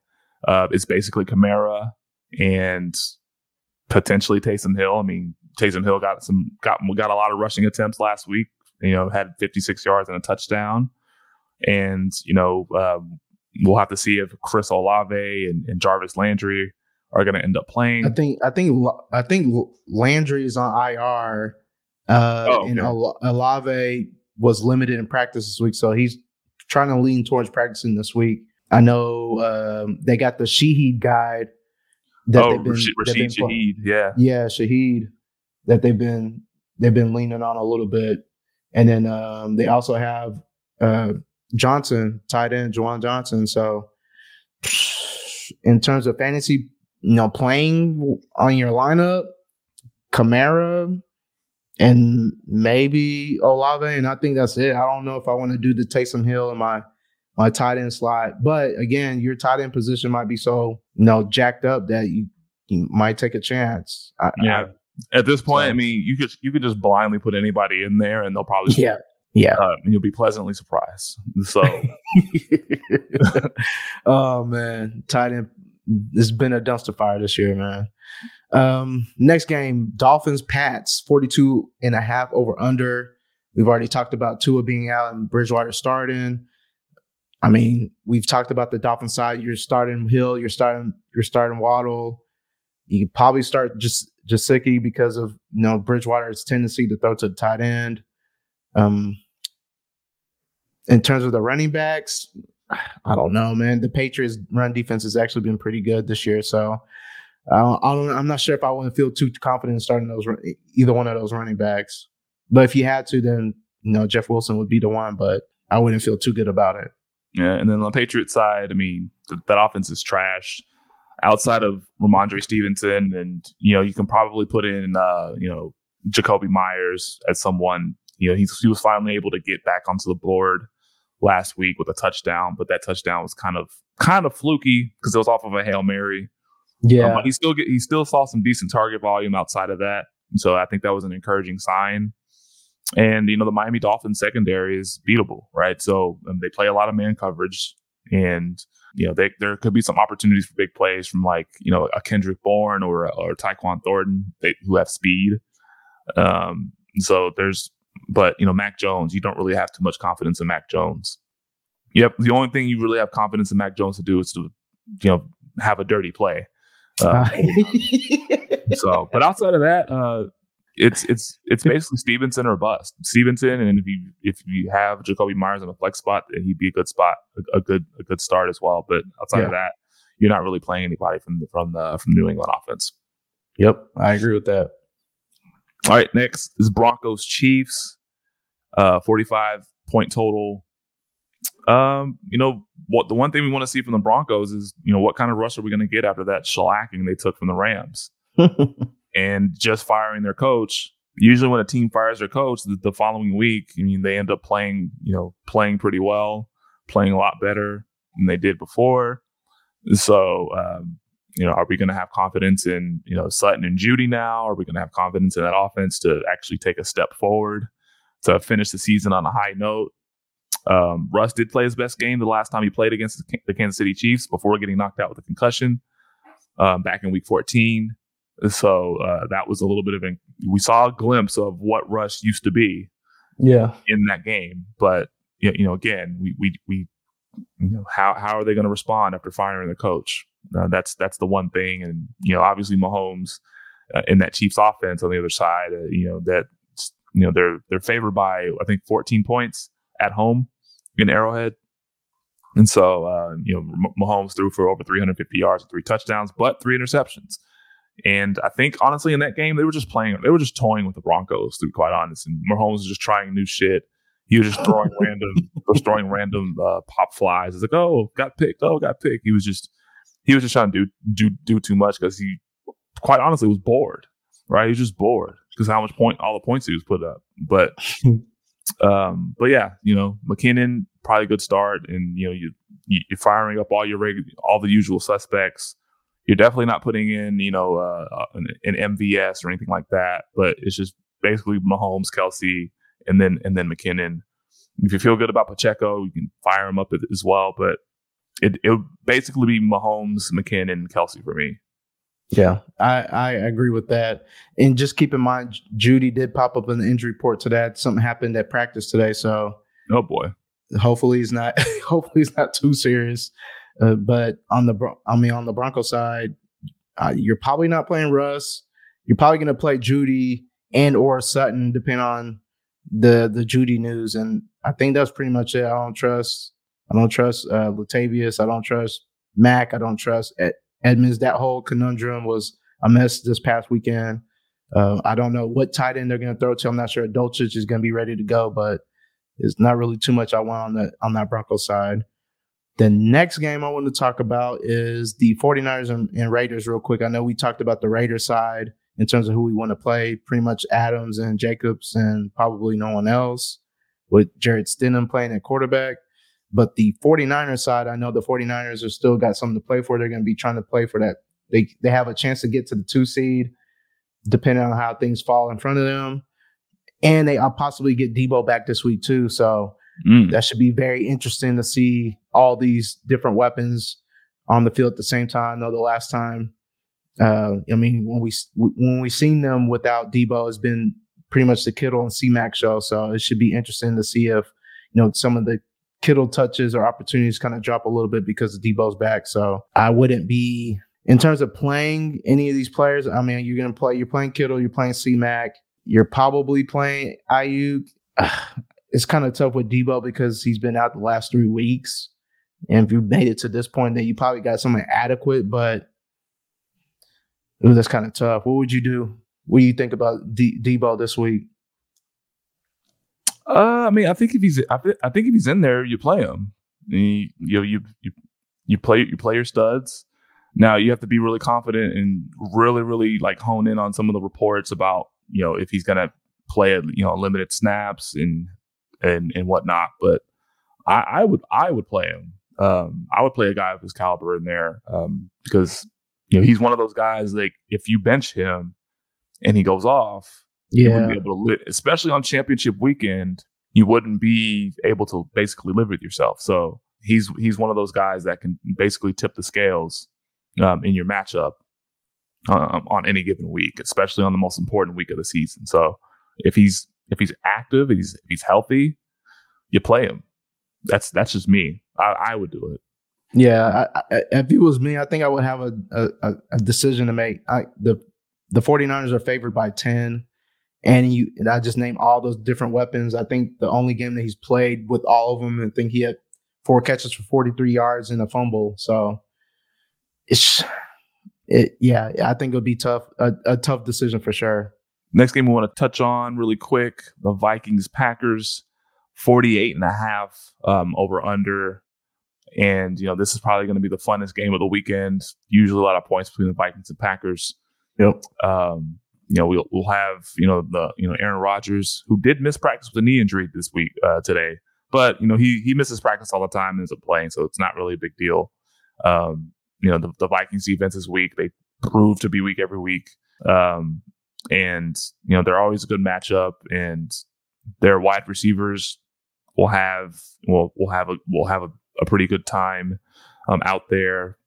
uh, is basically Kamara and potentially Taysom Hill. I mean, Taysom Hill got some got got a lot of rushing attempts last week. You know, had 56 yards and a touchdown. And you know, um, we'll have to see if Chris Olave and, and Jarvis Landry are going to end up playing. I think I think I think Landry is on IR, uh, oh, okay. and Olave was limited in practice this week, so he's trying to lean towards practicing this week. I know um, they got the Shaheed guide that oh, they've been, Rashid, Rashid Shaheed, yeah, yeah, Shaheed that they've been they've been leaning on a little bit, and then um, they also have uh, Johnson tight end, Juwan Johnson. So in terms of fantasy, you know, playing on your lineup, Kamara, and maybe Olave, and I think that's it. I don't know if I want to do the Taysom Hill in my my tight end slot, but again, your tight end position might be so you know jacked up that you you might take a chance. I, yeah. I, At this point, so, I mean, you could you could just blindly put anybody in there, and they'll probably yeah yeah, uh, and you'll be pleasantly surprised. So, oh man, tight end. It's been a dumpster fire this year, man. Um, next game, Dolphins Pats, 42 and a half over under. We've already talked about Tua being out and Bridgewater starting. I mean, we've talked about the Dolphin side. You're starting Hill, you're starting, you're starting Waddle. You probably start just Gesicki because of you know Bridgewater's tendency to throw to the tight end. Um, in terms of the running backs, I don't know, man. The Patriots' run defense has actually been pretty good this year, so I am not sure if I wouldn't feel too confident in starting those either one of those running backs. But if you had to, then you know Jeff Wilson would be the one. But I wouldn't feel too good about it. Yeah, and then on the Patriots side, I mean, th- that offense is trash. Outside of Rhamondre Stevenson, and you know, you can probably put in, uh, you know, Jakobi Meyers as someone. You know, he's, he was finally able to get back onto the board last week with a touchdown, but that touchdown was kind of kind of fluky because it was off of a hail mary. Yeah, um, he still get, he still saw some decent target volume outside of that, so I think that was an encouraging sign. And you know the Miami Dolphins secondary is beatable, right? So um, they play a lot of man coverage, and you know they, there could be some opportunities for big plays from like you know a Kendrick Bourne or or Tyquan Thornton they, who have speed. Um, so there's, but you know Mac Jones, you don't really have too much confidence in Mac Jones. Yep, the only thing you really have confidence in Mac Jones to do is to you know have a dirty play. Uh, so, but outside of that, uh, it's it's it's basically Stevenson or bust. Stevenson, and if you if you have Jakobi Meyers in a flex spot, then he'd be a good spot, a, a good a good start as well. But outside yeah. of that, you're not really playing anybody from the from the from the New England offense. Yep, I agree with that. All right, next is Broncos Chiefs, uh, 45 point total. Um, you know what? The one thing we want to see from the Broncos is you know what kind of rush are we going to get after that shellacking they took from the Rams? and just firing their coach. Usually, when a team fires their coach, the, the, following week, I mean, they end up playing, you know, playing pretty well, playing a lot better than they did before. So, um, you know, are we going to have confidence in, you know, Sutton and Jeudy now? Are we going to have confidence in that offense to actually take a step forward to finish the season on a high note? Um, Russ did play his best game the last time he played against the Kansas City Chiefs before getting knocked out with a concussion um, back in Week 14. So uh, that was a little bit of a we saw a glimpse of what Russ used to be. Yeah. In that game, but you know, again, we we we you know how how are they going to respond after firing the coach? Uh, that's that's the one thing, and you know, obviously Mahomes uh, in that Chiefs offense on the other side, uh, you know that you know they're they're favored by I think 14 points at home in Arrowhead. And so, uh, you know, Mahomes threw for over 350 yards and three touchdowns, but three interceptions. And I think honestly in that game they were just playing, they were just toying with the Broncos. To be quite honest, and Mahomes was just trying new shit. He was just throwing random, was throwing random uh, pop flies. It's like, oh, got picked, oh, got picked. He was just, he was just trying to do do do too much because he, quite honestly, was bored. Right, he was just bored because how much point all the points he was put up. But, um, but yeah, you know, McKinnon probably a good start, and you know you you're firing up all your regular, all the usual suspects. You're definitely not putting in, you know, uh, uh an, an, MVS or anything like that. But it's just basically Mahomes, Kelce, and then and then McKinnon. If you feel good about Pacheco, you can fire him up as well. But it it would basically be Mahomes, McKinnon, Kelce for me. Yeah, I, I agree with that. And just keep in mind, Jeudy did pop up in the injury report today. Something happened at practice today, so oh boy, hopefully he's not. hopefully he's not too serious. Uh, but on the I mean on the Bronco side, uh, you're probably not playing Russ. You're probably going to play Jeudy and or Sutton, depending on the the Jeudy news. And I think that's pretty much it. I don't trust. I don't trust uh, Latavius. I don't trust Mac. I don't trust Ed- Edmonds. That whole conundrum was a mess this past weekend. Uh, I don't know what tight end they're going to throw to. I'm not sure Dulcich is going to be ready to go, but it's not really too much I want on that on that Broncos side. The next game I want to talk about is the 49ers and, and, Raiders, real quick. I know we talked about the Raiders side in terms of who we want to play, pretty much Adams and Jacobs and probably no one else, with Jarrett Stidham playing at quarterback. But the 49ers side, I know the 49ers are still got something to play for. They're going to be trying to play for that. They they have a chance to get to the two seed, depending on how things fall in front of them and they I'll possibly get Deebo back this week too. So mm. that should be very interesting to see all these different weapons on the field at the same time. I know the last time, uh, I mean, when we when we seen them without Deebo, has been pretty much the Kittle and C Mac show. So it should be interesting to see if you know some of the Kittle touches or opportunities kind of drop a little bit because Deebo's back. So I wouldn't be in terms of playing any of these players. I mean, you're to play. You're playing Kittle. You're playing C Mac. You're probably playing Aiyuk. It's kind of tough with Deebo because he's been out the last three weeks. And if you made it to this point, then you probably got something adequate, but ooh, that's kind of tough. What would you do? What do you think about D- Deebo this week? Uh, I mean, I think if he's, I, I think if he's in there, you play him. You, you, you, you, play, you play your studs. Now you have to be really confident and really, really like hone in on some of the reports about you know if he's gonna play you know limited snaps and and and whatnot. But I, I would I would play him. Um, I would play a guy of his caliber in there um, because you know he's one of those guys like if you bench him and he goes off, yeah, you wouldn't be able to live, especially on championship weekend. You wouldn't be able to basically live with yourself. So he's he's one of those guys that can basically tip the scales um, in your matchup um, on any given week, especially on the most important week of the season. So if he's if he's active, if he's if he's healthy, you play him. That's that's just me. I, I would do it. Yeah, I, I, if it was me, I think I would have a, a, a decision to make. I, the the 49ers are favored by 10 and you and I just named all those different weapons. I think the only game that he's played with all of them, I think he had four catches for 43 yards and a fumble. So it's it, yeah, I think it'll be tough, a, a tough decision for sure. Next game we want to touch on really quick the Vikings Packers 48 and a half um, over under. And, you know, this is probably going to be the funnest game of the weekend. Usually a lot of points between the Vikings and Packers. Yep. Um, you know, we'll, we'll have, you know, the, you know, Aaron Rodgers, who did miss practice with a knee injury this week, uh, today. But, you know, he, he misses practice all the time and ends up playing. So it's not really a big deal. Um, you know, the, the Vikings defense is weak. They prove to be weak every week. Um, and, you know, they're always a good matchup and their wide receivers will have, will, will have a, will have a, a pretty good time, um, out there,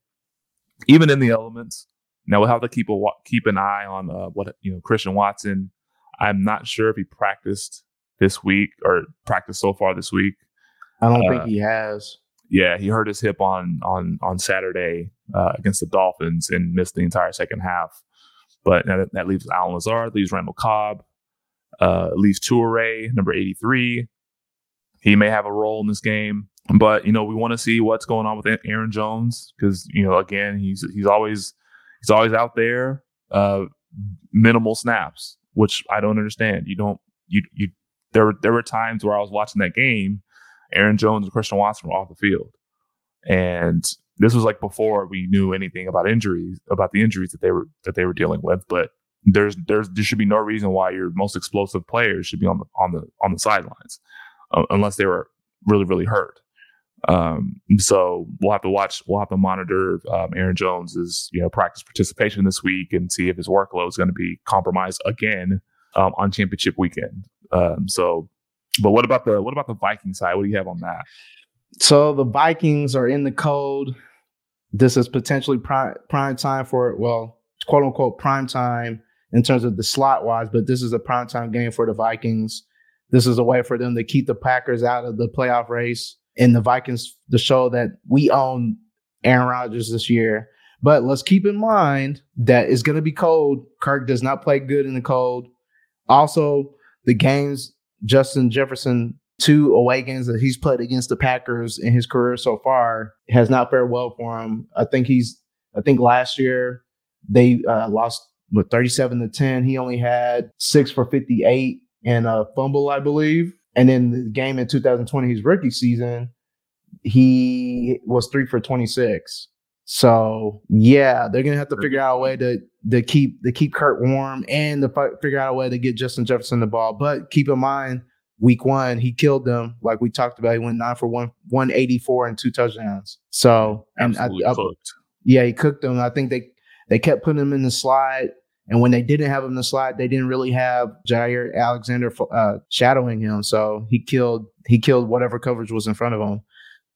even in the elements. Now we'll have to keep a keep an eye on uh, what you know Christian Watson. I'm not sure if he practiced this week or practiced so far this week. I don't uh, think he has. Yeah, he hurt his hip on on on Saturday uh, against the Dolphins and missed the entire second half. But that, that leaves Allen Lazard, leaves Randall Cobb, uh, leaves Toure, number 83. He may have a role in this game, but you know we want to see what's going on with Aaron Jones because you know again he's he's always he's always out there, uh, minimal snaps, which I don't understand. You don't you you there there were times where I was watching that game Aaron Jones and Christian Watson were off the field. And this was like before we knew anything about injuries, about the injuries that they were that they were dealing with. But there's there's there should be no reason why your most explosive players should be on the on the on the sidelines, uh, unless they were really really hurt. Um, so we'll have to watch. We'll have to monitor um, Aaron Jones's you know practice participation this week and see if his workload is going to be compromised again um, on championship weekend. Um, so but what about the what about the Viking side? What do you have on that? So the Vikings are in the cold. This is potentially prime prime time for well, quote unquote prime time in terms of the slot wise, but this is a prime time game for the Vikings. This is a way for them to keep the Packers out of the playoff race and the Vikings to show that we own Aaron Rodgers this year. But let's keep in mind that it's going to be cold. Kirk does not play good in the cold. Also, the games Justin Jefferson two away games that he's played against the Packers in his career so far has not fared well for him. I think he's I think last year they uh, lost with 37 to 10. He only had 6 for 58 and a fumble, I believe. And then the game in 2020, his rookie season, he was 3 for 26. So yeah, they're gonna have to figure out a way to to keep to keep Kurt warm and to f- figure out a way to get Justin Jefferson the ball. But keep in mind, week one he killed them, like we talked about. He went nine for one, one eighty four and two touchdowns. So and I, I, yeah, he cooked them. I think they they kept putting him in the slide. And when they didn't have him in the slot, they didn't really have Jaire Alexander uh, shadowing him. So he killed he killed whatever coverage was in front of him.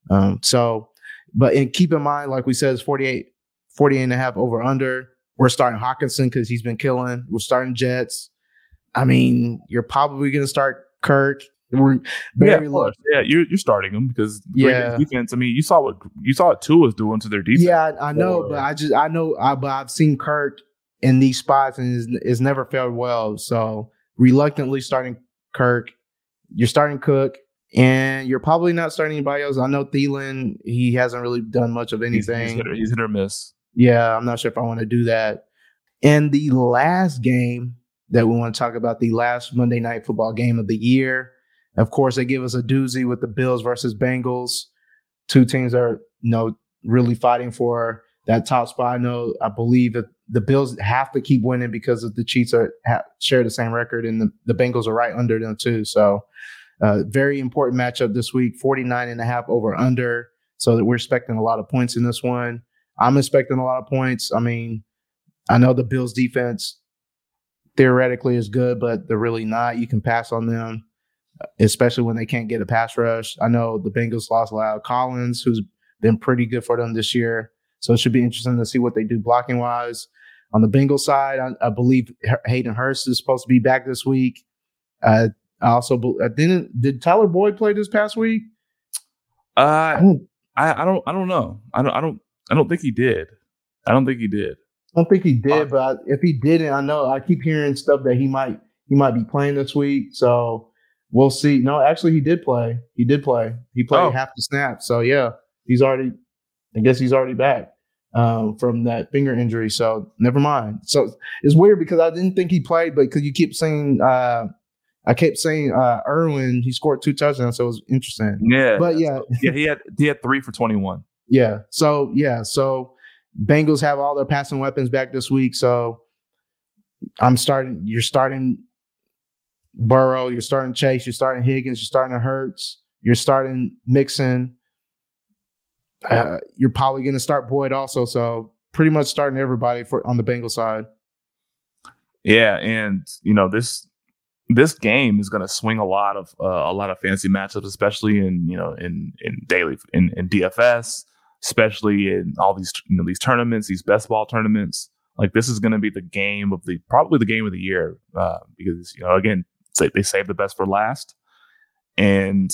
Um, so but and keep in mind, like we said, it's 48, 48 and a half over under. We're starting Hockenson because he's been killing. We're starting Jets. I mean, you're probably going to start Kirk. We're very yeah, low. Yeah, you're, you're starting them because yeah. defense. I mean, you saw what you saw what Tua was doing to their defense. Yeah, I, I know, but I just I know, I, but I've seen Kirk in these spots and it's, it's never failed well. So reluctantly starting Kirk. You're starting Cook. And you're probably not starting anybody else. I know Thielen, he hasn't really done much of anything. He's, he's, hit, he's hit or miss. Yeah, I'm not sure if I want to do that. And the last game that we want to talk about, the last Monday night football game of the year. Of course, they give us a doozy with the Bills versus Bengals. Two teams are, you know, really fighting for that top spot. I know, I believe that the Bills have to keep winning because of the Chiefs are share the same record and the, the Bengals are right under them too. So uh, very important matchup this week 49 and a half over under. So that we're expecting a lot of points in this one. I'm expecting a lot of points. I mean, I know the Bills defense theoretically is good, but they're really not. You can pass on them, especially when they can't get a pass rush. I know the Bengals lost La'el Collins, who's been pretty good for them this year. So it should be interesting to see what they do blocking wise. On the Bengals side, I, I believe Hayden Hurst is supposed to be back this week. Uh, I also uh, didn't did Tyler Boyd play this past week? Uh, I don't, I, I don't, I don't know. I don't, I don't, I don't think he did. I don't think he did. I don't think he did, uh, but if he didn't, I know I keep hearing stuff that he might he might be playing this week. So we'll see. No, actually, he did play. He did play. He played oh. half the snap. So yeah, he's already. I guess he's already back um, from that finger injury. So never mind. So it's weird because I didn't think he played, but because you keep saying uh, I kept saying uh Irwin, he scored two touchdowns, so it was interesting. Yeah. But yeah. yeah, he had he had three for 21. Yeah. So yeah. So Bengals have all their passing weapons back this week. So I'm starting, you're starting Burrow, you're starting Chase, you're starting Higgins, you're starting Hurst, you're starting Mixon. Uh, you're probably going to start Boyd also. So pretty much starting everybody for on the Bengal side. Yeah, and you know this this game is going to swing a lot of uh, a lot of fantasy matchups, especially in you know in in daily in, in DFS, especially in all these you know these tournaments, these best ball tournaments. Like this is going to be the game of the probably the game of the year uh, because you know again they, they save the best for last, and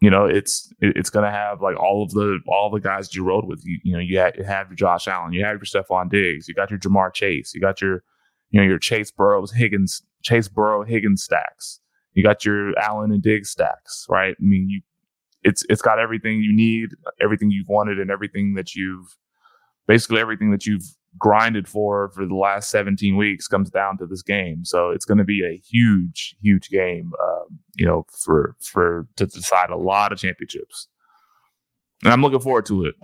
you know, it's it's going to have like all of the all the guys you rode with. You, you know, you have, you have your Josh Allen, you have your Stefon Diggs, you got your Ja'Marr Chase, you got your you know your Chase Burrows, Higgins, Chase Burrow, Higgins stacks. You got your Allen and Diggs stacks, right? I mean, you it's it's got everything you need, everything you've wanted, and everything that you've basically everything that you've grinded for for the last 17 weeks comes down to this game. So it's going to be a huge, huge game, um, you know, for for to decide a lot of championships. And I'm looking forward to it.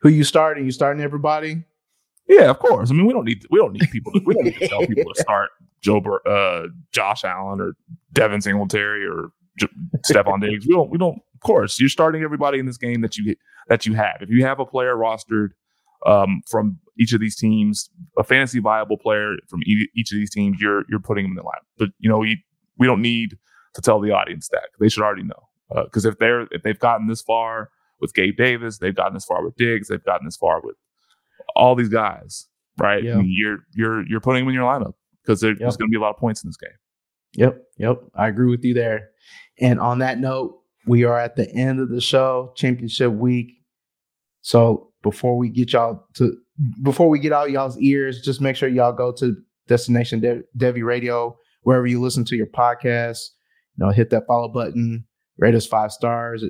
Who you starting? You starting everybody? Yeah, of course. I mean, we don't need we don't need people. To, we don't need to tell people to start Joe, Bur- uh, Josh Allen or Devin Singletary or J- Stefon Diggs. We don't. We don't. Of course, you're starting everybody in this game that you that you have. If you have a player rostered um, from each of these teams, a fantasy viable player from e- each of these teams, you're you're putting them in the line. But you know, we we don't need to tell the audience that they should already know because uh, if they're if they've gotten this far with Gabe Davis, they've gotten this far with Diggs, they've gotten this far with all these guys, right? Yeah. I mean, you're you're you're putting them in your lineup because there's yep. going to be a lot of points in this game. Yep, yep, I agree with you there. And on that note, we are at the end of the show, championship week. So before we get y'all to before we get out y'all's ears, just make sure y'all go to Destination De- Devy Radio wherever you listen to your podcast. You know, hit that follow button, rate us five stars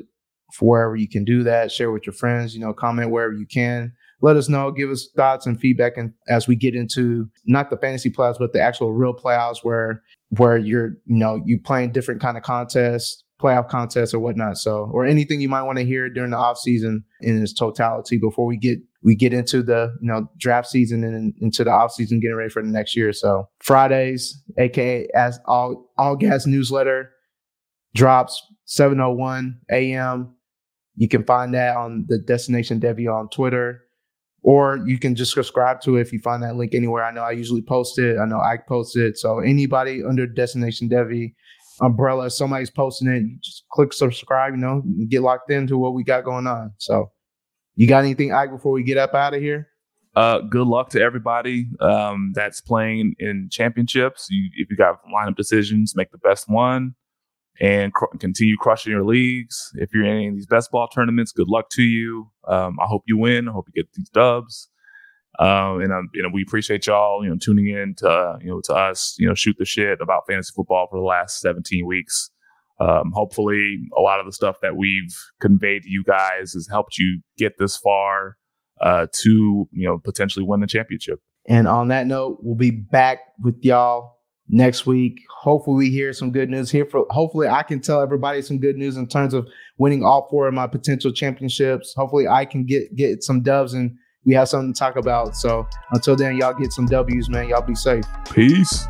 for wherever you can do that. Share with your friends. You know, comment wherever you can. Let us know. Give us thoughts and feedback, and as we get into not the fantasy playoffs, but the actual real playoffs, where where you're you know you playing different kind of contests playoff contests or whatnot. So, or anything you might want to hear during the off season in its totality before we get we get into the you know draft season and into the off season, getting ready for the next year. So Fridays, aka as all all gas newsletter drops 7:01 a.m. You can find that on the Destination Devy on Twitter, or you can just subscribe to it if you find that link anywhere. I know I usually post it. I know I post it. So anybody under Destination Devy umbrella. Somebody's posting it, you just click subscribe, you know, get locked into what we got going on. So you got anything, Ike, before we get up out of here? Uh, good luck to everybody um, that's playing in championships. You, if you got lineup decisions, make the best one and cr- continue crushing your leagues. If you're in any of these best ball tournaments, good luck to you. Um, I hope you win. I hope you get these dubs. Um, and you know, we appreciate y'all, you know, tuning in to uh, you know to us, you know, shoot the shit about fantasy football for the last 17 weeks. Um, hopefully, a lot of the stuff that we've conveyed to you guys has helped you get this far uh, to you know potentially win the championship. And on that note, we'll be back with y'all next week. Hopefully, we hear some good news here. For hopefully, I can tell everybody some good news in terms of winning all four of my potential championships. Hopefully, I can get get some doves and we have something to talk about. So until then, y'all get some W's, man. Y'all be safe. Peace.